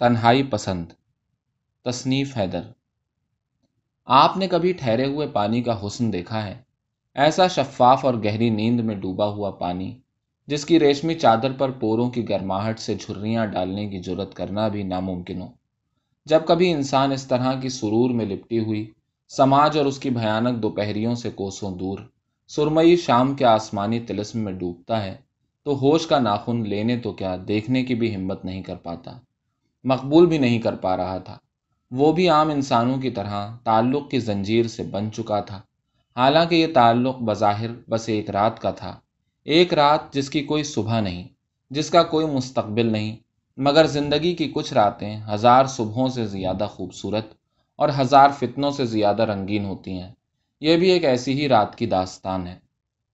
تنہائی پسند۔ تصنیف حیدر۔ آپ نے کبھی ٹھہرے ہوئے پانی کا حسن دیکھا ہے؟ ایسا شفاف اور گہری نیند میں ڈوبا ہوا پانی، جس کی ریشمی چادر پر پوروں کی گرماہٹ سے جھریاں ڈالنے کی ضرورت کرنا بھی ناممکن ہو۔ جب کبھی انسان اس طرح کی سرور میں لپٹی ہوئی، سماج اور اس کی بھیانک دوپہریوں سے کوسوں دور، سرمئی شام کے آسمانی تلسم میں ڈوبتا ہے، تو ہوش کا ناخن لینے تو کیا دیکھنے کی بھی ہمت نہیں کر پاتا۔ مقبول بھی نہیں کر پا رہا تھا۔ وہ بھی عام انسانوں کی طرح تعلق کی زنجیر سے بن چکا تھا۔ حالانکہ یہ تعلق بظاہر بس ایک رات کا تھا۔ ایک رات جس کی کوئی صبح نہیں، جس کا کوئی مستقبل نہیں، مگر زندگی کی کچھ راتیں ہزار صبحوں سے زیادہ خوبصورت اور ہزار فتنوں سے زیادہ رنگین ہوتی ہیں۔ یہ بھی ایک ایسی ہی رات کی داستان ہے۔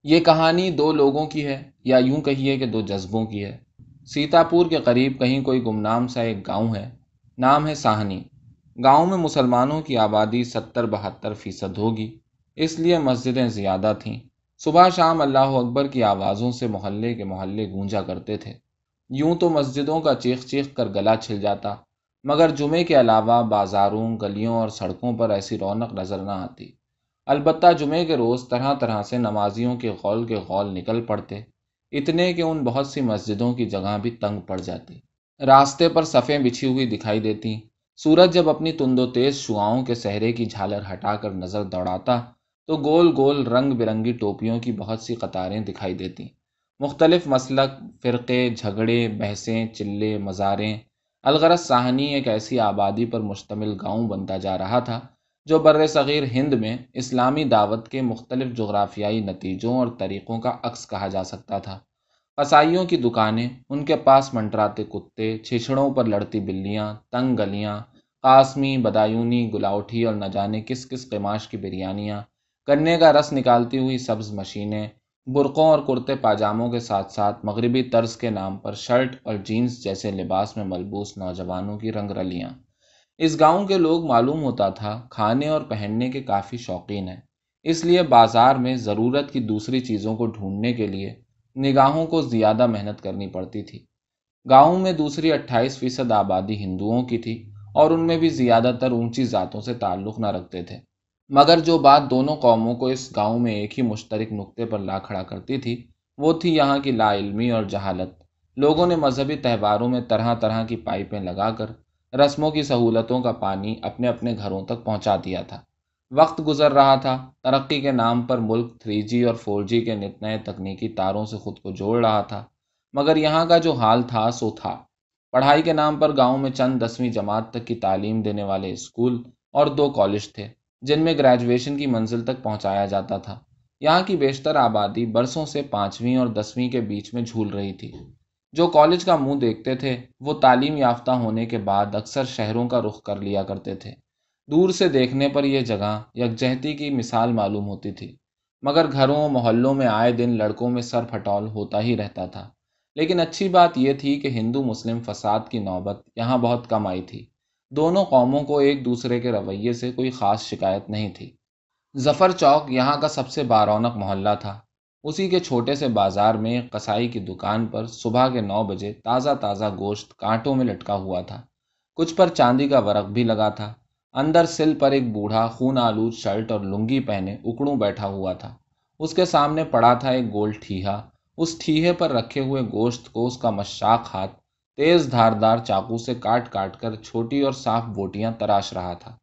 یہ کہانی دو لوگوں کی ہے یا یوں کہیے کہ دو جذبوں کی ہے۔ سیتاپور کے قریب کہیں کوئی گمنام سا ایک گاؤں ہے، نام ہے ساہنی۔ گاؤں میں مسلمانوں کی آبادی ستر بہتر فیصد ہوگی، اس لیے مسجدیں زیادہ تھیں۔ صبح شام اللہ اکبر کی آوازوں سے محلے کے محلے گونجا کرتے تھے۔ یوں تو مسجدوں کا چیخ چیخ کر گلا چھل جاتا، مگر جمعے کے علاوہ بازاروں، گلیوں اور سڑکوں پر ایسی رونق نظر نہ آتی۔ البتہ جمعے کے روز طرح طرح سے نمازیوں کے غول کے غول نکل پڑتے۔ اتنے کہ ان بہت سی مسجدوں کی جگہ بھی تنگ پڑ جاتی۔ راستے پر صفیں بچھی ہوئی دکھائی دیتی۔ سورج جب اپنی تند و تیز شعاؤں کے سہرے کی جھالر ہٹا کر نظر دوڑاتا، تو گول گول رنگ برنگی ٹوپیوں کی بہت سی قطاریں دکھائی دیتی۔ مختلف مسلک، فرقے، جھگڑے، بحثیں، چلے، مزاریں، الغرض ساہنی ایک ایسی آبادی پر مشتمل گاؤں بنتا جا رہا تھا۔ جو بر صغیر ہند میں اسلامی دعوت کے مختلف جغرافیائی نتیجوں اور طریقوں کا عکس کہا جا سکتا تھا۔ قصائیوں کی دکانیں، ان کے پاس منٹراتے کتے چھچڑوں پر لڑتی بلیاں، تنگ گلیاں، قاسمی، بدایونی، گلاوٹھی اور نہ جانے کس کس قماش کی بریانیاں۔ گنے کا رس نکالتی ہوئی سبز مشینیں، برقوں اور کرتے پاجاموں کے ساتھ ساتھ مغربی طرز کے نام پر شرٹ اور جینس جیسے لباس میں ملبوس نوجوانوں کی رنگ رلیاں۔ اس گاؤں کے لوگ معلوم ہوتا تھا کھانے اور پہننے کے کافی شوقین ہیں۔ اس لیے بازار میں ضرورت کی دوسری چیزوں کو ڈھونڈنے کے لیے نگاہوں کو زیادہ محنت کرنی پڑتی تھی۔ گاؤں میں دوسری اٹھائیس فیصد آبادی ہندوؤں کی تھی اور ان میں بھی زیادہ تر اونچی ذاتوں سے تعلق نہ رکھتے تھے۔ مگر جو بات دونوں قوموں کو اس گاؤں میں ایک ہی مشترک نقطے پر لا کھڑا کرتی تھی، وہ تھی یہاں کی لا علمی اور جہالت۔ لوگوں نے مذہبی تہواروں میں طرح طرح کی پائپیں لگا کر رسموں کی سہولتوں کا پانی اپنے اپنے گھروں تک پہنچا دیا تھا۔ وقت گزر رہا تھا، ترقی کے نام پر ملک تھری جی اور فور جی کے نت نئے تکنیکی تاروں سے خود کو جوڑ رہا تھا۔ مگر یہاں کا جو حال تھا، سو تھا۔ پڑھائی کے نام پر گاؤں میں چند دسویں جماعت تک کی تعلیم دینے والے اسکول اور دو کالج تھے، جن میں گریجویشن کی منزل تک پہنچایا جاتا تھا۔ یہاں کی بیشتر آبادی برسوں سے پانچویں اور دسویں کے بیچ میں جھول رہی تھی۔ جو کالج کا منہ دیکھتے تھے، وہ تعلیم یافتہ ہونے کے بعد اکثر شہروں کا رخ کر لیا کرتے تھے۔ دور سے دیکھنے پر یہ جگہ یکجہتی کی مثال معلوم ہوتی تھی۔ مگر گھروں، محلوں میں آئے دن لڑکوں میں سر پھٹول ہوتا ہی رہتا تھا۔ لیکن اچھی بات یہ تھی کہ ہندو، مسلم فساد کی نوبت یہاں بہت کم آئی تھی۔ دونوں قوموں کو ایک دوسرے کے رویے سے کوئی خاص شکایت نہیں تھی۔ ظفر چوک یہاں کا سب سے بارونق محلہ تھا۔ اسی کے چھوٹے سے بازار میں کسائی کی دکان پر صبح کے نو بجے تازہ تازہ گوشت کانٹوں میں لٹکا ہوا تھا۔ کچھ پر چاندی کا ورق بھی لگا تھا۔ اندر سل پر ایک بوڑھا خون آلود شرٹ اور لنگی پہنے اکڑوں بیٹھا ہوا تھا۔ اس کے سامنے پڑا تھا ایک گول ٹھیہا۔ اس ٹھیہے پر رکھے ہوئے گوشت کو اس کا مشاق ہاتھ تیز دھاردار چاقو سے کاٹ کاٹ کر چھوٹی اور صاف بوٹیاں تراش رہا تھا۔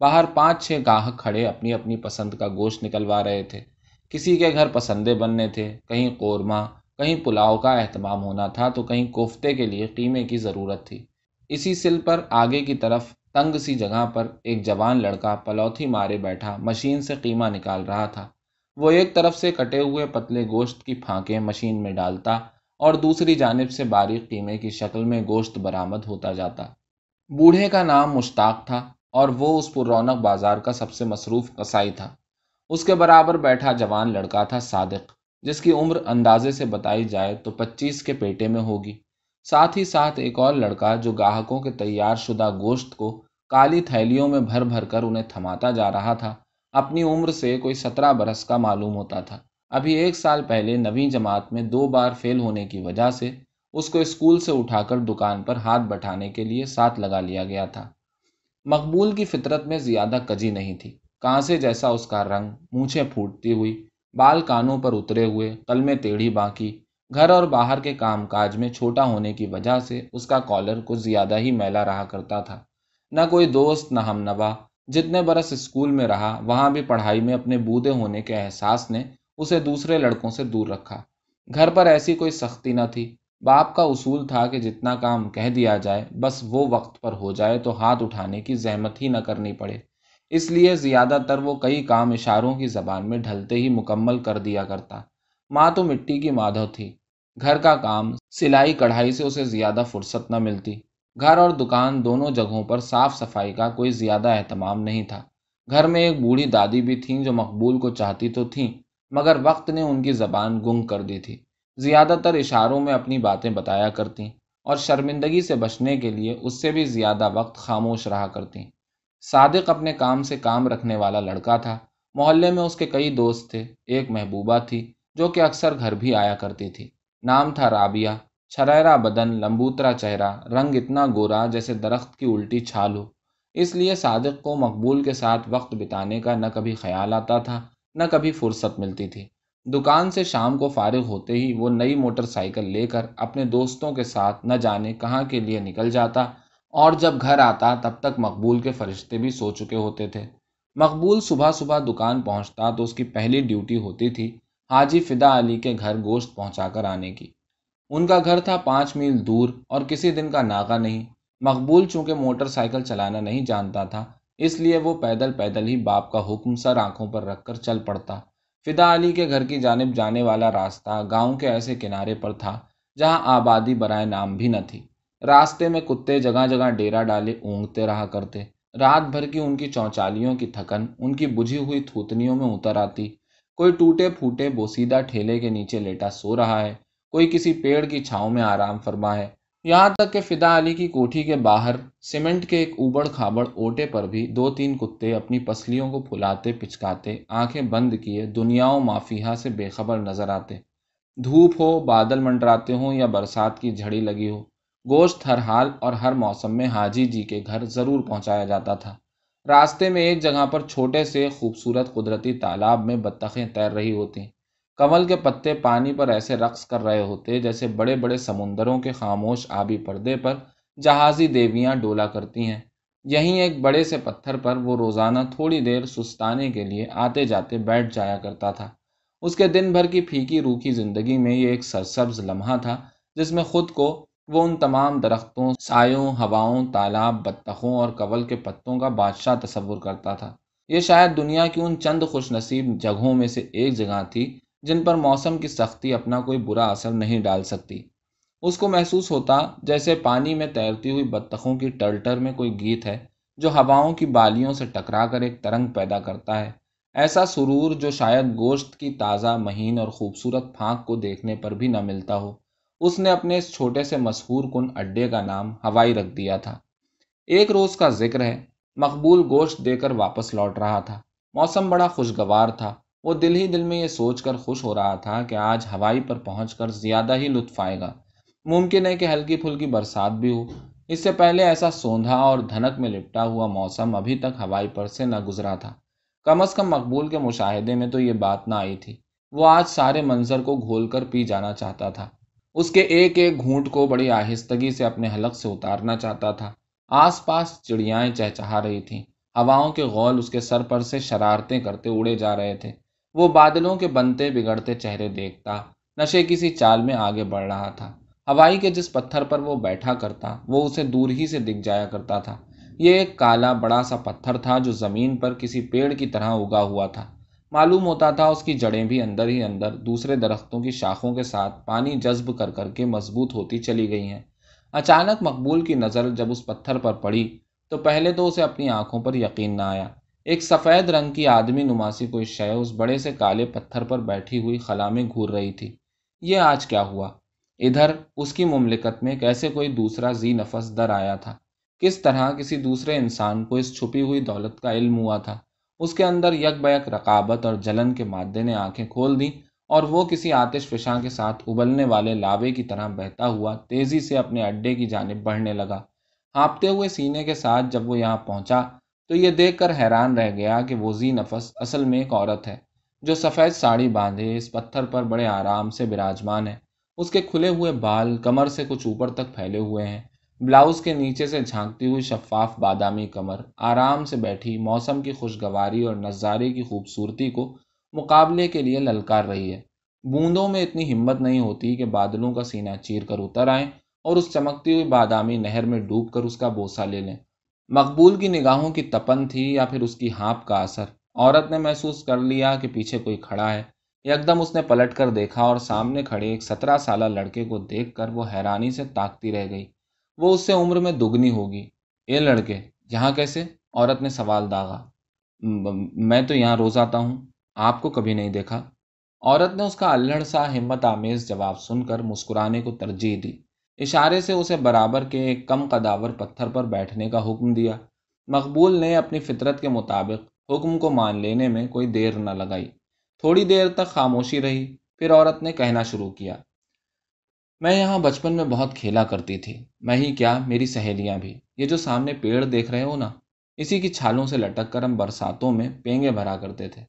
باہر پانچ چھ گاہک کھڑے اپنی اپنی پسند کا گوشت نکلوا رہے تھے۔ کسی کے گھر پسندے بننے تھے، کہیں قورمہ، کہیں پلاؤ کا اہتمام ہونا تھا تو کہیں کوفتے کے لیے قیمے کی ضرورت تھی۔ اسی سل پر آگے کی طرف تنگ سی جگہ پر ایک جوان لڑکا پلوتھی مارے بیٹھا مشین سے قیمہ نکال رہا تھا۔ وہ ایک طرف سے کٹے ہوئے پتلے گوشت کی پھانکیں مشین میں ڈالتا اور دوسری جانب سے باریک قیمے کی شکل میں گوشت برآمد ہوتا جاتا۔ بوڑھے کا نام مشتاق تھا اور وہ اس پر رونق بازار کا سب سے مصروف قصائی تھا۔ اس کے برابر بیٹھا جوان لڑکا تھا صادق، جس کی عمر اندازے سے بتائی جائے تو پچیس کے پیٹے میں ہوگی۔ ساتھ ہی ساتھ ایک اور لڑکا جو گاہکوں کے تیار شدہ گوشت کو کالی تھیلیوں میں بھر بھر کر انہیں تھماتا جا رہا تھا، اپنی عمر سے کوئی سترہ برس کا معلوم ہوتا تھا۔ ابھی ایک سال پہلے نویں جماعت میں دو بار فیل ہونے کی وجہ سے اس کو اسکول سے اٹھا کر دکان پر ہاتھ بٹھانے کے لیے ساتھ لگا لیا گیا تھا۔ مقبول کی فطرت میں زیادہ کجی نہیں تھی۔ کانسے جیسا اس کا رنگ مونچھیں پھوٹتی ہوئی، بال کانوں پر اترے ہوئے، قلمیں ٹیڑھی باقی، گھر اور باہر کے کام کاج میں چھوٹا ہونے کی وجہ سے اس کا کالر کچھ زیادہ ہی میلا رہا کرتا تھا۔ نہ کوئی دوست، نہ ہم نوا، جتنے برس اسکول میں رہا، وہاں بھی پڑھائی میں اپنے بودے ہونے کے احساس نے اسے دوسرے لڑکوں سے دور رکھا۔ گھر پر ایسی کوئی سختی نہ تھی۔ باپ کا اصول تھا کہ جتنا کام کہہ دیا جائے، بس وہ وقت پر ہو جائے تو ہاتھ اٹھانے کی زحمت ہی نہ کرنی پڑے۔ اس لیے زیادہ تر وہ کئی کام اشاروں کی زبان میں ڈھلتے ہی مکمل کر دیا کرتا۔ ماں تو مٹی کی مادھو تھی۔ گھر کا کام، سلائی کڑھائی سے اسے زیادہ فرصت نہ ملتی۔ گھر اور دکان دونوں جگہوں پر صاف صفائی کا کوئی زیادہ اہتمام نہیں تھا۔ گھر میں ایک بوڑھی دادی بھی تھیں جو مقبول کو چاہتی تو تھیں، مگر وقت نے ان کی زبان گنگ کر دی تھی۔ زیادہ تر اشاروں میں اپنی باتیں بتایا کرتی اور شرمندگی سے بچنے کے لیے اس سے بھی زیادہ وقت خاموش رہا کرتی صادق اپنے کام سے کام رکھنے والا لڑکا تھا۔ محلے میں اس کے کئی دوست تھے۔ ایک محبوبہ تھی جو کہ اکثر گھر بھی آیا کرتی تھی۔ نام تھا رابعہ۔ چھریرا بدن، لمبوترا چہرہ، رنگ اتنا گورا جیسے درخت کی الٹی چھال ہو۔ اس لیے صادق کو مقبول کے ساتھ وقت بتانے کا نہ کبھی خیال آتا تھا، نہ کبھی فرصت ملتی تھی۔ دکان سے شام کو فارغ ہوتے ہی وہ نئی موٹر سائیکل لے کر اپنے دوستوں کے ساتھ نہ جانے کہاں کے لیے نکل جاتا۔ اور جب گھر آتا تب تک مقبول کے فرشتے بھی سو چکے ہوتے تھے۔ مقبول صبح صبح دکان پہنچتا تو اس کی پہلی ڈیوٹی ہوتی تھی حاجی فدا علی کے گھر گوشت پہنچا کر آنے کی۔ ان کا گھر تھا پانچ میل دور اور کسی دن کا ناغا نہیں۔ مقبول چونکہ موٹر سائیکل چلانا نہیں جانتا تھا، اس لیے وہ پیدل پیدل ہی باپ کا حکم سر آنکھوں پر رکھ کر چل پڑتا۔ فدا علی کے گھر کی جانب جانے والا راستہ گاؤں کے ایسے کنارے پر تھا جہاں آبادی برائے نام بھی نہ تھی۔ راستے میں کتے جگہ جگہ ڈیرا ڈالے، اونگتے رہا کرتے۔ رات بھر کی ان کی چونچالیوں کی تھکن، ان کی بجھی ہوئی تھوتنیوں میں اتر آتی۔ کوئی ٹوٹے پھوٹے بوسیدہ ٹھیلے کے نیچے لیٹا سو رہا ہے۔ کوئی کسی پیڑ کی چھاؤں میں آرام فرما ہے۔ یہاں تک کہ فدا علی کی کوٹھی کے باہر، سیمنٹ کے ایک اوبڑ کھابڑ اوٹے پر بھی دو تین کتے اپنی پسلیوں کو پھلاتے، پچکاتے، آنکھیں بند کیے، دنیا و مافیہ سے بے خبر نظر آتے۔ دھوپ ہو، بادل منڈراتے ہوں یا برسات کی جھڑی لگی ہو۔ گوشت ہر حال اور ہر موسم میں حاجی جی کے گھر ضرور پہنچایا جاتا تھا۔ راستے میں ایک جگہ پر چھوٹے سے خوبصورت قدرتی تالاب میں بطخیں تیر رہی ہوتی کمل کے پتے پانی پر ایسے رقص کر رہے ہوتے جیسے بڑے بڑے سمندروں کے خاموش آبی پردے پر جہازی دیویاں ڈولا کرتی ہیں۔ یہیں ایک بڑے سے پتھر پر وہ روزانہ تھوڑی دیر سستانے کے لیے آتے جاتے بیٹھ جایا کرتا تھا۔ اس کے دن بھر کی پھیکی روکھی زندگی میں یہ ایک سرسبز لمحہ تھا جس میں خود کو وہ ان تمام درختوں، سایوں، ہواؤں، تالاب، بطخوں اور کول کے پتوں کا بادشاہ تصور کرتا تھا۔ یہ شاید دنیا کی ان چند خوش نصیب جگہوں میں سے ایک جگہ تھی جن پر موسم کی سختی اپنا کوئی برا اثر نہیں ڈال سکتی۔ اس کو محسوس ہوتا جیسے پانی میں تیرتی ہوئی بطخوں کی ٹرٹر میں کوئی گیت ہے جو ہواؤں کی بالیوں سے ٹکرا کر ایک ترنگ پیدا کرتا ہے۔ ایسا سرور جو شاید گوشت کی تازہ مہین اور خوبصورت پھانک کو دیکھنے پر بھی نہ ملتا ہو۔ اس نے اپنے اس چھوٹے سے مسحور کن اڈے کا نام ہوائی رکھ دیا تھا۔ ایک روز کا ذکر ہے، مقبول گوشت دے کر واپس لوٹ رہا تھا۔ موسم بڑا خوشگوار تھا۔ وہ دل ہی دل میں یہ سوچ کر خوش ہو رہا تھا کہ آج ہوائی پر پہنچ کر زیادہ ہی لطف آئے گا۔ ممکن ہے کہ ہلکی پھلکی برسات بھی ہو۔ اس سے پہلے ایسا سوندھا اور دھنک میں لپٹا ہوا موسم ابھی تک ہوائی پر سے نہ گزرا تھا۔ کم از کم مقبول کے مشاہدے میں تو یہ بات نہ آئی تھی۔ وہ آج سارے منظر کو گھول کر پی جانا چاہتا تھا۔ اس کے ایک ایک گھونٹ کو بڑی آہستگی سے اپنے حلق سے اتارنا چاہتا تھا۔ آس پاس چڑیائیں چہچہا رہی تھیں۔ ہواؤں کے غول اس کے سر پر سے شرارتیں کرتے اڑے جا رہے تھے۔ وہ بادلوں کے بنتے بگڑتے چہرے دیکھتا، نشے کسی چال میں آگے بڑھ رہا تھا۔ ہوائی کے جس پتھر پر وہ بیٹھا کرتا، وہ اسے دور ہی سے دکھ جایا کرتا تھا۔ یہ ایک کالا بڑا سا پتھر تھا جو زمین پر کسی پیڑ کی طرح اگا ہوا تھا۔ معلوم ہوتا تھا اس کی جڑیں بھی اندر ہی اندر دوسرے درختوں کی شاخوں کے ساتھ پانی جذب کر کر کے مضبوط ہوتی چلی گئی ہیں۔ اچانک مقبول کی نظر جب اس پتھر پر پڑی تو پہلے تو اسے اپنی آنکھوں پر یقین نہ آیا۔ ایک سفید رنگ کی آدمی نماسی کوئی شے اس بڑے سے کالے پتھر پر بیٹھی ہوئی خلا میں گھور رہی تھی۔ یہ آج کیا ہوا؟ ادھر اس کی مملکت میں کیسے کوئی دوسرا زی نفس در آیا تھا؟ کس طرح کسی دوسرے انسان کو اس چھپی ہوئی دولت کا علم ہوا تھا؟ اس کے اندر یک بیک رقابت اور جلن کے مادے نے آنکھیں کھول دیں اور وہ کسی آتش فشاں کے ساتھ ابلنے والے لاوے کی طرح بہتا ہوا تیزی سے اپنے اڈے کی جانب بڑھنے لگا۔ ہانپتے ہوئے سینے کے ساتھ جب وہ یہاں پہنچا تو یہ دیکھ کر حیران رہ گیا کہ وہ زی نفس اصل میں ایک عورت ہے جو سفید ساڑی باندھے اس پتھر پر بڑے آرام سے براجمان ہے۔ اس کے کھلے ہوئے بال کمر سے کچھ اوپر تک پھیلے ہوئے ہیں۔ بلاؤز کے نیچے سے جھانکتی ہوئی شفاف بادامی کمر، آرام سے بیٹھی، موسم کی خوشگواری اور نظارے کی خوبصورتی کو مقابلے کے لیے للکار رہی ہے۔ بوندوں میں اتنی ہمت نہیں ہوتی کہ بادلوں کا سینہ چیر کر اتر آئیں اور اس چمکتی ہوئی بادامی نہر میں ڈوب کر اس کا بوسہ لے لیں۔ مقبول کی نگاہوں کی تپن تھی یا پھر اس کی ہانپ کا اثر؟ عورت نے محسوس کر لیا کہ پیچھے کوئی کھڑا ہے۔ یک دم اس نے پلٹ کر دیکھا اور سامنے کھڑے ایک سترہ سالہ لڑکے کو دیکھ کر وہ حیرانی سے تاکتی رہ گئی۔ وہ اس سے عمر میں دگنی ہوگی۔ اے لڑکے، یہاں کیسے؟ عورت نے سوال داغا۔ میں تو یہاں روز آتا ہوں، آپ کو کبھی نہیں دیکھا؟ عورت نے اس کا الڑ سا ہمت آمیز جواب سن کر مسکرانے کو ترجیح دی۔ اشارے سے اسے برابر کے ایک کم قداور پتھر پر بیٹھنے کا حکم دیا۔ مقبول نے اپنی فطرت کے مطابق حکم کو مان لینے میں کوئی دیر نہ لگائی۔ تھوڑی دیر تک خاموشی رہی، پھر عورت نے کہنا شروع کیا۔ میں یہاں بچپن میں بہت کھیلا کرتی تھی۔ میں ہی کیا، میری سہیلیاں بھی۔ یہ جو سامنے پیڑ دیکھ رہے ہو نا، اسی کی چھالوں سے لٹک کر ہم برساتوں میں پینگے بھرا کرتے تھے۔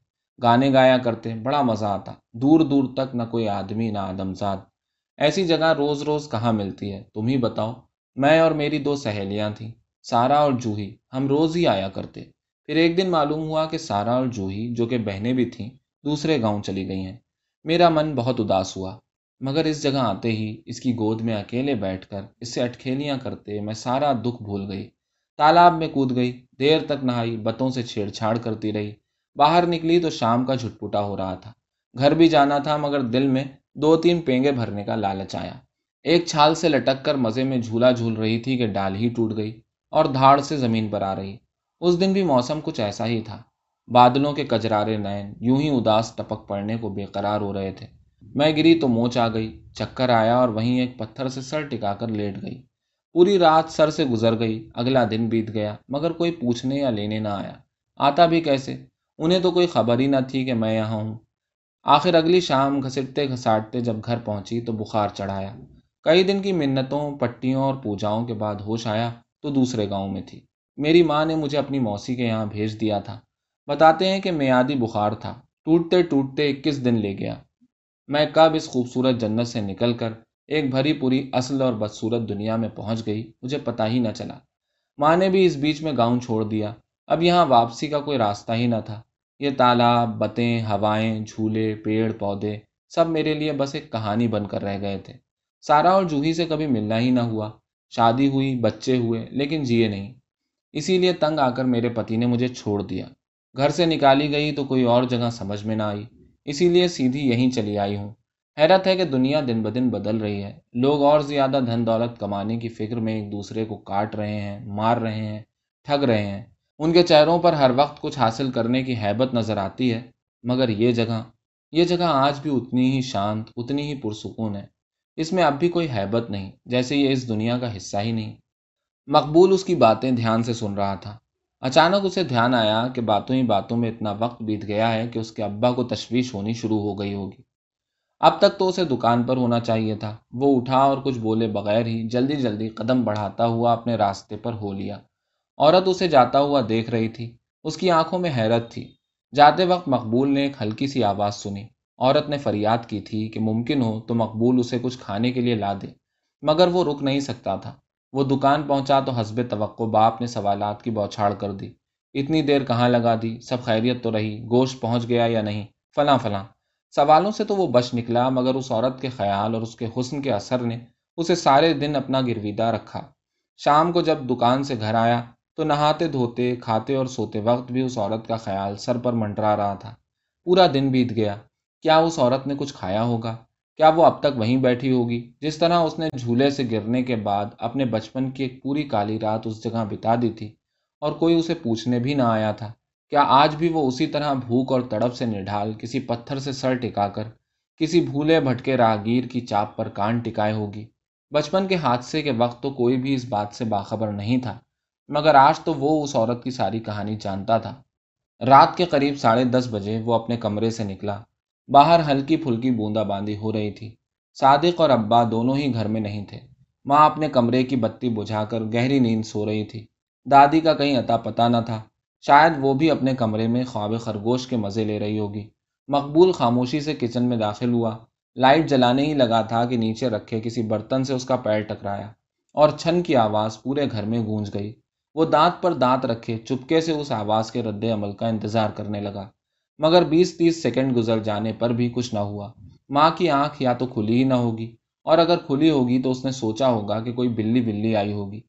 گانے گایا کرتے، بڑا مزہ آتا۔ دور دور تک نہ کوئی آدمی، نہ آدمزاد ایسی جگہ روز روز کہاں ملتی ہے؟ تم ہی بتاؤ۔ میں اور میری دو سہیلیاں تھیں، سارا اور جوہی۔ ہم روز ہی آیا کرتے۔ پھر ایک دن معلوم ہوا کہ سارا اور جوہی، جو کہ بہنیں بھی تھیں، دوسرے گاؤں چلی گئی ہیں۔ میرا من بہت اداس ہوا۔ مگر اس جگہ آتے ہی اس کی گود میں اکیلے بیٹھ کر اس سے اٹکھیلیاں کرتے میں سارا دکھ بھول گئی۔ تالاب میں کود گئی، دیر تک نہائی، بتوں سے چھیڑ چھاڑ کرتی رہی۔ باہر نکلی تو شام کا جھٹپٹا ہو رہا تھا۔ گھر بھی جانا تھا مگر دل میں دو تین پینگے بھرنے کا لالچ آیا۔ ایک چھال سے لٹک کر مزے میں جھولا جھول رہی تھی کہ ڈال ہی ٹوٹ گئی اور دھاڑ سے زمین پر آ رہی۔ اس دن بھی موسم کچھ ایسا ہی تھا۔ بادلوں کے کجرارے نین، یوں ہی اداس ٹپک پڑنے کو بے قرار ہو رہے تھے۔ میں گری تو موچ آ گئی، چکر آیا اور وہیں ایک پتھر سے سر ٹکا کر لیٹ گئی۔ پوری رات سر سے گزر گئی، اگلا دن بیت گیا، مگر کوئی پوچھنے یا لینے نہ آیا۔ آتا بھی کیسے؟ انہیں تو کوئی خبر ہی نہ تھی کہ میں یہاں ہوں۔ آخر اگلی شام گھسٹتے گھساٹتے جب گھر پہنچی تو بخار چڑھایا۔ کئی دن کی منتوں، پٹیوں اور پوجاؤں کے بعد ہوش آیا تو دوسرے گاؤں میں تھی۔ میری ماں نے مجھے اپنی موسی کے یہاں بھیج دیا تھا۔ بتاتے ہیں کہ میادی بخار تھا۔ ٹوٹتے ٹوٹتے اکیس دن لے گیا۔ میں کب اس خوبصورت جنت سے نکل کر ایک بھری پوری اصل اور بدصورت دنیا میں پہنچ گئی مجھے پتہ ہی نہ چلا۔ ماں نے بھی اس بیچ میں گاؤں چھوڑ دیا۔ اب یہاں واپسی کا کوئی راستہ ہی نہ تھا۔ یہ تالاب، بتیں، ہوائیں، جھولے، پیڑ، پودے سب میرے لیے بس ایک کہانی بن کر رہ گئے تھے۔ سارا اور جوہی سے کبھی ملنا ہی نہ ہوا۔ شادی ہوئی، بچے ہوئے، لیکن جیے نہیں۔ اسی لیے تنگ آ کر میرے پتی نے مجھے چھوڑ دیا۔ گھر سے نکالی گئی تو کوئی اور جگہ سمجھ میں نہ آئی۔ اسی لیے سیدھی یہیں چلی آئی ہوں۔ حیرت ہے کہ دنیا دن بدن بدل رہی ہے۔ لوگ اور زیادہ دھن دولت کمانے کی فکر میں ایک دوسرے کو کاٹ رہے ہیں، مار رہے ہیں، ٹھگ رہے ہیں۔ ان کے چہروں پر ہر وقت کچھ حاصل کرنے کی حیبت نظر آتی ہے۔ مگر یہ جگہ یہ جگہ آج بھی اتنی ہی شانت، اتنی ہی پرسکون ہے۔ اس میں اب بھی کوئی حیبت نہیں، جیسے یہ اس دنیا کا حصہ ہی نہیں۔ مقبول اس کی باتیں دھیان سے سن رہا تھا۔ اچانک اسے دھیان آیا کہ باتوں ہی باتوں میں اتنا وقت بیت گیا ہے کہ اس کے ابا کو تشویش ہونی شروع ہو گئی ہوگی۔ اب تک تو اسے دکان پر ہونا چاہیے تھا۔ وہ اٹھا اور کچھ بولے بغیر ہی جلدی جلدی قدم بڑھاتا ہوا اپنے راستے پر ہو لیا۔ عورت اسے جاتا ہوا دیکھ رہی تھی۔ اس کی آنکھوں میں حیرت تھی۔ جاتے وقت مقبول نے ایک ہلکی سی آواز سنی۔ عورت نے فریاد کی تھی کہ ممکن ہو تو مقبول اسے کچھ کھانے کے لیے لا دے، مگر وہ رک نہیں سکتا تھا۔ وہ دکان پہنچا تو حسب توقع باپ نے سوالات کی بوچھاڑ کر دی۔ اتنی دیر کہاں لگا دی؟ سب خیریت تو رہی۔ گوشت پہنچ گیا یا نہیں؟ فلاں فلاں۔ سوالوں سے تو وہ بچ نکلا، مگر اس عورت کے خیال اور اس کے حسن کے اثر نے اسے سارے دن اپنا گرویدہ رکھا۔ شام کو جب دکان سے گھر آیا تو نہاتے دھوتے، کھاتے اور سوتے وقت بھی اس عورت کا خیال سر پر منڈرا رہا تھا۔ پورا دن بیت گیا۔ کیا اس عورت نے کچھ کھایا ہوگا؟ کیا وہ اب تک وہیں بیٹھی ہوگی؟ جس طرح اس نے جھولے سے گرنے کے بعد اپنے بچپن کی ایک پوری کالی رات اس جگہ بتا دی تھی اور کوئی اسے پوچھنے بھی نہ آیا تھا۔ کیا آج بھی وہ اسی طرح بھوک اور تڑپ سے نڈھال، کسی پتھر سے سر ٹکا کر، کسی بھولے بھٹکے راہگیر کی چاپ پر کان ٹکائے ہوگی؟ بچپن کے حادثے کے وقت تو کوئی بھی اس بات سے باخبر نہیں تھا، مگر آج تو وہ اس عورت کی ساری کہانی جانتا تھا۔ رات کے قریب ساڑھے دس بجے وہ اپنے کمرے سے نکلا۔ باہر ہلکی پھلکی بوندا باندی ہو رہی تھی۔ صادق اور ابا دونوں ہی گھر میں نہیں تھے۔ ماں اپنے کمرے کی بتی بجھا کر گہری نیند سو رہی تھی۔ دادی کا کہیں عطا پتہ نہ تھا۔ شاید وہ بھی اپنے کمرے میں خواب خرگوش کے مزے لے رہی ہوگی۔ مقبول خاموشی سے کچن میں داخل ہوا۔ لائٹ جلانے ہی لگا تھا کہ نیچے رکھے کسی برتن سے اس کا پیر ٹکرایا اور چھن کی آواز پورے گھر میں گونج گئی۔ وہ دانت پر دانت رکھے چپکے سے اس آواز کے رد عمل کا انتظار کرنے لگا۔ مگر بیس تیس سیکنڈ گزر جانے پر بھی کچھ نہ ہوا۔ ماں کی آنکھ یا تو کھلی ہی نہ ہوگی، اور اگر کھلی ہوگی تو اس نے سوچا ہوگا کہ کوئی بلی بلی آئی ہوگی۔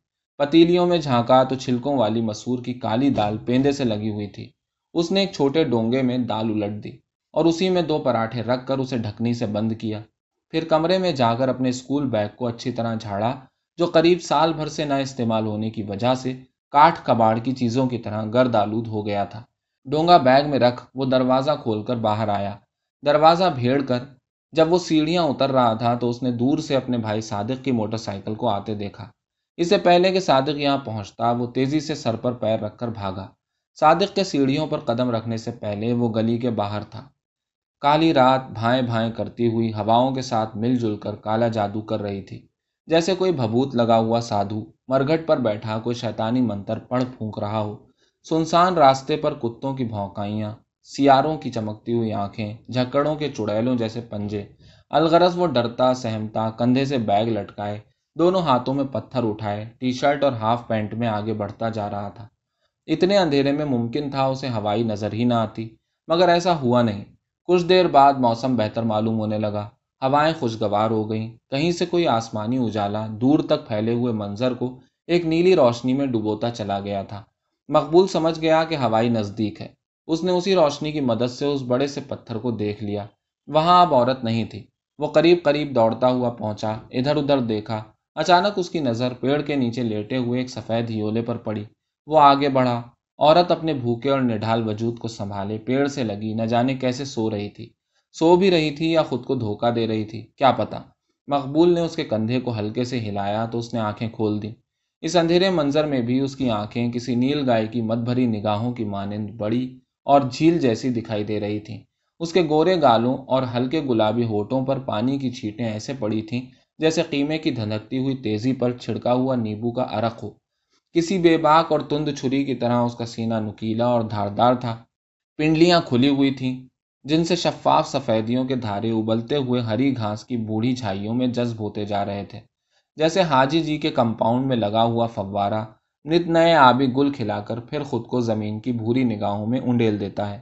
پتیلیوں میں جھانکا تو چھلکوں والی مسور کی کالی دال پیندے سے لگی ہوئی تھی۔ اس نے ایک چھوٹے ڈونگے میں دال الٹ دی اور اسی میں دو پراٹھے رکھ کر اسے ڈھکنی سے بند کیا۔ پھر کمرے میں جا کر اپنے اسکول بیگ کو اچھی طرح جھاڑا، جو قریب سال بھر سے نہ استعمال ہونے کی وجہ سے کاٹھ کباڑ کی چیزوں کی طرح گرد آلود ہو گیا تھا۔ ڈونگا بیگ میں رکھ وہ دروازہ کھول کر باہر آیا۔ دروازہ بھیڑ کر جب وہ سیڑھیاں اتر رہا تھا تو اس نے دور سے اپنے بھائی صادق کی موٹر سائیکل کو آتے دیکھا۔ اس سے پہلے کہ صادق یہاں پہنچتا وہ تیزی سے سر پر پیر رکھ کر بھاگا۔ صادق کے سیڑھیوں پر قدم رکھنے سے پہلے وہ گلی کے باہر تھا۔ کالی رات بھائیں بھائیں کرتی ہوئی ہواؤں کے ساتھ مل جل کر کالا جادو کر رہی تھی۔ جیسے کوئی بھبوت لگا ہوا سادھو، مرگھٹ پر بیٹھا کوئی شیطانی منتر پڑھ پھونک رہا ہو۔ سنسان راستے پر کتوں کی بھونکائیاں سیاروں کی چمکتی ہوئی آنکھیں جھکڑوں کے چڑیلوں جیسے پنجے الغرض وہ ڈرتا سہمتا کندھے سے بیگ لٹکائے دونوں ہاتھوں میں پتھر اٹھائے ٹی شرٹ اور ہاف پینٹ میں آگے بڑھتا جا رہا تھا اتنے اندھیرے میں ممکن تھا اسے ہوائی نظر ہی نہ آتی مگر ایسا ہوا نہیں کچھ دیر بعد موسم بہتر معلوم ہونے لگا ہوائیں خوشگوار ہو گئیں کہیں سے کوئی آسمانی اجالا دور تک پھیلے ہوئے منظر کو ایک نیلی روشنی میں ڈبوتا چلا گیا تھا مقبول سمجھ گیا کہ ہوائی نزدیک ہے۔ اس نے اسی روشنی کی مدد سے اس بڑے سے پتھر کو دیکھ لیا۔ وہاں اب عورت نہیں تھی۔ وہ قریب قریب دوڑتا ہوا پہنچا، ادھر ادھر دیکھا۔ اچانک اس کی نظر پیڑ کے نیچے لیٹے ہوئے ایک سفید ہیولے پر پڑی۔ وہ آگے بڑھا۔ عورت اپنے بھوکے اور نڈھال وجود کو سنبھالے پیڑ سے لگی، نہ جانے کیسے سو رہی تھی۔ سو بھی رہی تھی یا خود کو دھوکہ دے رہی تھی، کیا پتا مقبول نے اس کے کندھے کو ہلکے سے ہلایا تو اس نے آنکھیں کھول دی اس اندھیرے منظر میں بھی اس کی آنکھیں کسی نیل گائے کی مت بھری نگاہوں کی مانند بڑی اور جھیل جیسی دکھائی دے رہی تھیں۔ اس کے گورے گالوں اور ہلکے گلابی ہوٹوں پر پانی کی چھیٹیں ایسے پڑی تھیں جیسے قیمے کی دھنکتی ہوئی تیزی پر چھڑکا ہوا نیبو کا عرق ہو۔ کسی بے باک اور تند چھری کی طرح اس کا سینہ نکیلا اور دھاردار تھا۔ پنڈلیاں کھلی ہوئی تھیں جن سے شفاف سفیدیوں کے دھارے ابلتے ہوئے ہری گھاس کی بوڑھی چھائیوں میں جذب ہوتے جا رہے تھے۔ جیسے حاجی جی کے کمپاؤنڈ میں لگا ہوا فوارہ نت نئے آبی گل کھلا کر پھر خود کو زمین کی بھوری نگاہوں میں انڈیل دیتا ہے۔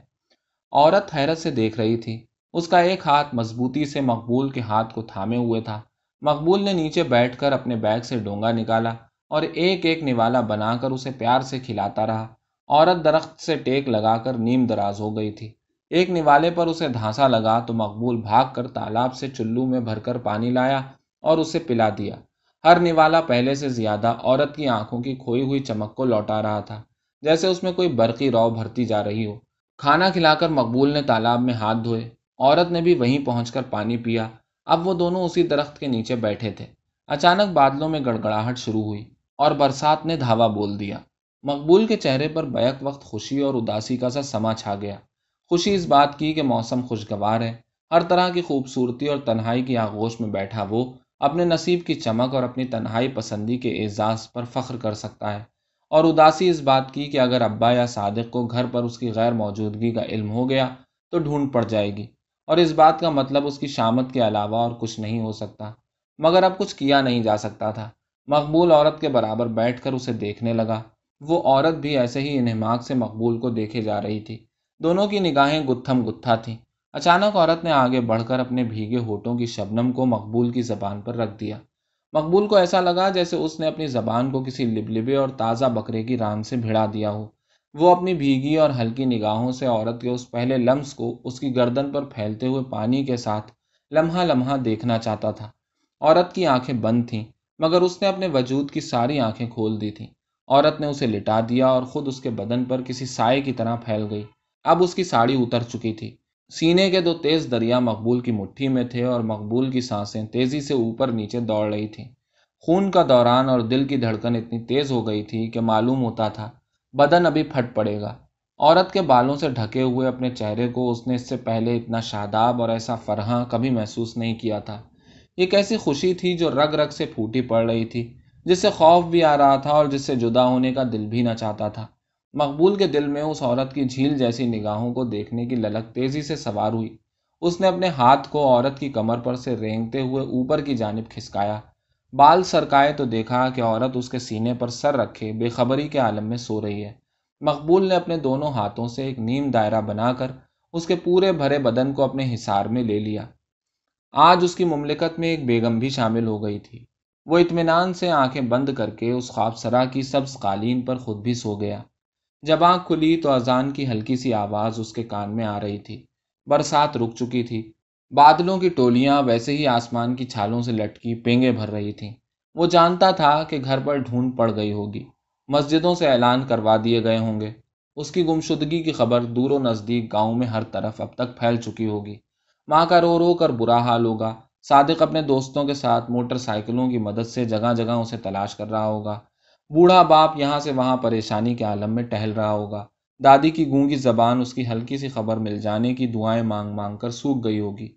عورت حیرت سے دیکھ رہی تھی۔ اس کا ایک ہاتھ مضبوطی سے مقبول کے ہاتھ کو تھامے ہوئے تھا۔ مقبول نے نیچے بیٹھ کر اپنے بیگ سے ڈونگا نکالا اور ایک ایک نوالا بنا کر اسے پیار سے کھلاتا رہا۔ عورت درخت سے ٹیک لگا کر نیم دراز ہو گئی تھی۔ ایک نوالے پر اسے دھانسا لگا تو مقبول بھاگ کر تالاب سے چلو میں بھر کر پانی لایا اور اسے پلا دیا۔ ہر نوالا پہلے سے زیادہ عورت کی آنکھوں کی کھوئی ہوئی چمک کو لوٹا رہا تھا، جیسے اس میں کوئی برقی رو بھرتی جا رہی ہو۔ کھانا کھلا کر مقبول نے تالاب میں ہاتھ دھوئے۔ عورت نے بھی وہیں پہنچ کر پانی پیا۔ اب وہ دونوں اسی درخت کے نیچے بیٹھے تھے۔ اچانک بادلوں میں گڑگڑاہٹ شروع ہوئی اور برسات نے دھاوا بول دیا۔ مقبول کے چہرے پر بیک وقت خوشی اور اداسی کا سا سما چھا گیا۔ خوشی اس بات کی کہ موسم خوشگوار ہے۔ ہر طرح کی خوبصورتی اور تنہائی کی آغوش میں بیٹھا وہ اپنے نصیب کی چمک اور اپنی تنہائی پسندی کے اعزاز پر فخر کر سکتا ہے۔ اور اداسی اس بات کی کہ اگر ابا یا صادق کو گھر پر اس کی غیر موجودگی کا علم ہو گیا تو ڈھونڈ پڑ جائے گی۔ اور اس بات کا مطلب اس کی شامت کے علاوہ اور کچھ نہیں ہو سکتا۔ مگر اب کچھ کیا نہیں جا سکتا تھا۔ مقبول عورت کے برابر بیٹھ کر اسے دیکھنے لگا۔ وہ عورت بھی ایسے ہی انہماک سے مقبول کو دیکھے جا رہی تھی۔ دونوں کی نگاہیں گتھم گتھا تھیں۔ اچانک عورت نے آگے بڑھ کر اپنے بھیگے ہوٹوں کی شبنم کو مقبول کی زبان پر رکھ دیا۔ مقبول کو ایسا لگا جیسے اس نے اپنی زبان کو کسی لبلبے اور تازہ بکرے کی ران سے بھڑا دیا ہو۔ وہ اپنی بھیگی اور ہلکی نگاہوں سے عورت کے اس پہلے لمس کو اس کی گردن پر پھیلتے ہوئے پانی کے ساتھ لمحہ لمحہ دیکھنا چاہتا تھا۔ عورت کی آنکھیں بند تھیں، مگر اس نے اپنے وجود کی ساری آنکھیں کھول دی تھیں۔ عورت نے اسے لٹا دیا اور خود اس کے بدن پر کسی سائے کی طرح پھیل گئی۔ اب اس کی ساڑی اتر چکی تھی۔ سینے کے دو تیز دریا مقبول کی مٹھی میں تھے اور مقبول کی سانسیں تیزی سے اوپر نیچے دوڑ رہی تھیں۔ خون کا دوران اور دل کی دھڑکن اتنی تیز ہو گئی تھی کہ معلوم ہوتا تھا، بدن ابھی پھٹ پڑے گا۔ عورت کے بالوں سے ڈھکے ہوئے اپنے چہرے کو اس نے اس سے پہلے اتنا شاداب اور ایسا فرحاں کبھی محسوس نہیں کیا تھا۔ ایک ایسی خوشی تھی جو رگ رگ سے پھوٹی پڑ رہی تھی، جس سے خوف بھی آ رہا تھا اور جس سے جدا ہونے کا دل بھی نہ چاہتا تھا۔ مقبول کے دل میں اس عورت کی جھیل جیسی نگاہوں کو دیکھنے کی للک تیزی سے سوار ہوئی۔ اس نے اپنے ہاتھ کو عورت کی کمر پر سے رینگتے ہوئے اوپر کی جانب کھسکایا۔ بال سرکائے تو دیکھا کہ عورت اس کے سینے پر سر رکھے بے خبری کے عالم میں سو رہی ہے۔ مقبول نے اپنے دونوں ہاتھوں سے ایک نیم دائرہ بنا کر اس کے پورے بھرے بدن کو اپنے حصار میں لے لیا۔ آج اس کی مملکت میں ایک بیگم بھی شامل ہو گئی تھی۔ وہ اطمینان سے آنکھیں بند کر کے اس خواب سرا کی سبز قالین پر خود بھی سو گیا۔ جب آنکھ کھلی تو اذان کی ہلکی سی آواز اس کے کان میں آ رہی تھی۔ برسات رک چکی تھی۔ بادلوں کی ٹولیاں ویسے ہی آسمان کی چھالوں سے لٹکی پینگے بھر رہی تھیں۔ وہ جانتا تھا کہ گھر پر ڈھونڈ پڑ گئی ہوگی۔ مسجدوں سے اعلان کروا دیے گئے ہوں گے۔ اس کی گمشدگی کی خبر دور و نزدیک گاؤں میں ہر طرف اب تک پھیل چکی ہوگی۔ ماں کا رو رو کر برا حال ہوگا۔ صادق اپنے دوستوں کے ساتھ موٹر سائیکلوں کی مدد سے جگہ جگہ اسے تلاش کر رہا ہوگا۔ بوڑھا باپ یہاں سے وہاں پریشانی کے عالم میں ٹہل رہا ہوگا۔ دادی کی گونگی زبان اس کی ہلکی سی خبر مل جانے کی دعائیں مانگ مانگ کر سوکھ گئی ہوگی۔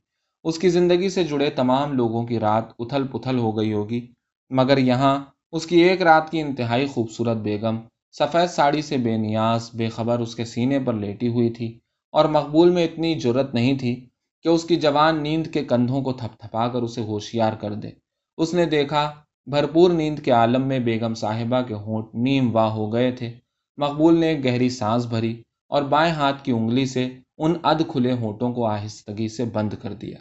اس کی زندگی سے جڑے تمام لوگوں کی رات اتھل پتھل ہو گئی ہوگی۔ مگر یہاں اس کی ایک رات کی انتہائی خوبصورت بیگم، سفید ساڑی سے بے نیاز، بے خبر اس کے سینے پر لیٹی ہوئی تھی اور مقبول میں اتنی جرت نہیں تھی کہ اس کی جوان نیند کے کندھوں کو تھپ تھپا کر اسے ہوشیار کر دے۔ اس نے دیکھا بھرپور نیند کے عالم میں بیگم صاحبہ کے ہونٹ نیم واہ ہو گئے تھے۔ مقبول نے ایک گہری سانس بھری اور بائیں ہاتھ کی انگلی سے ان اد کھلے ہونٹوں کو آہستگی سے بند کر دیا۔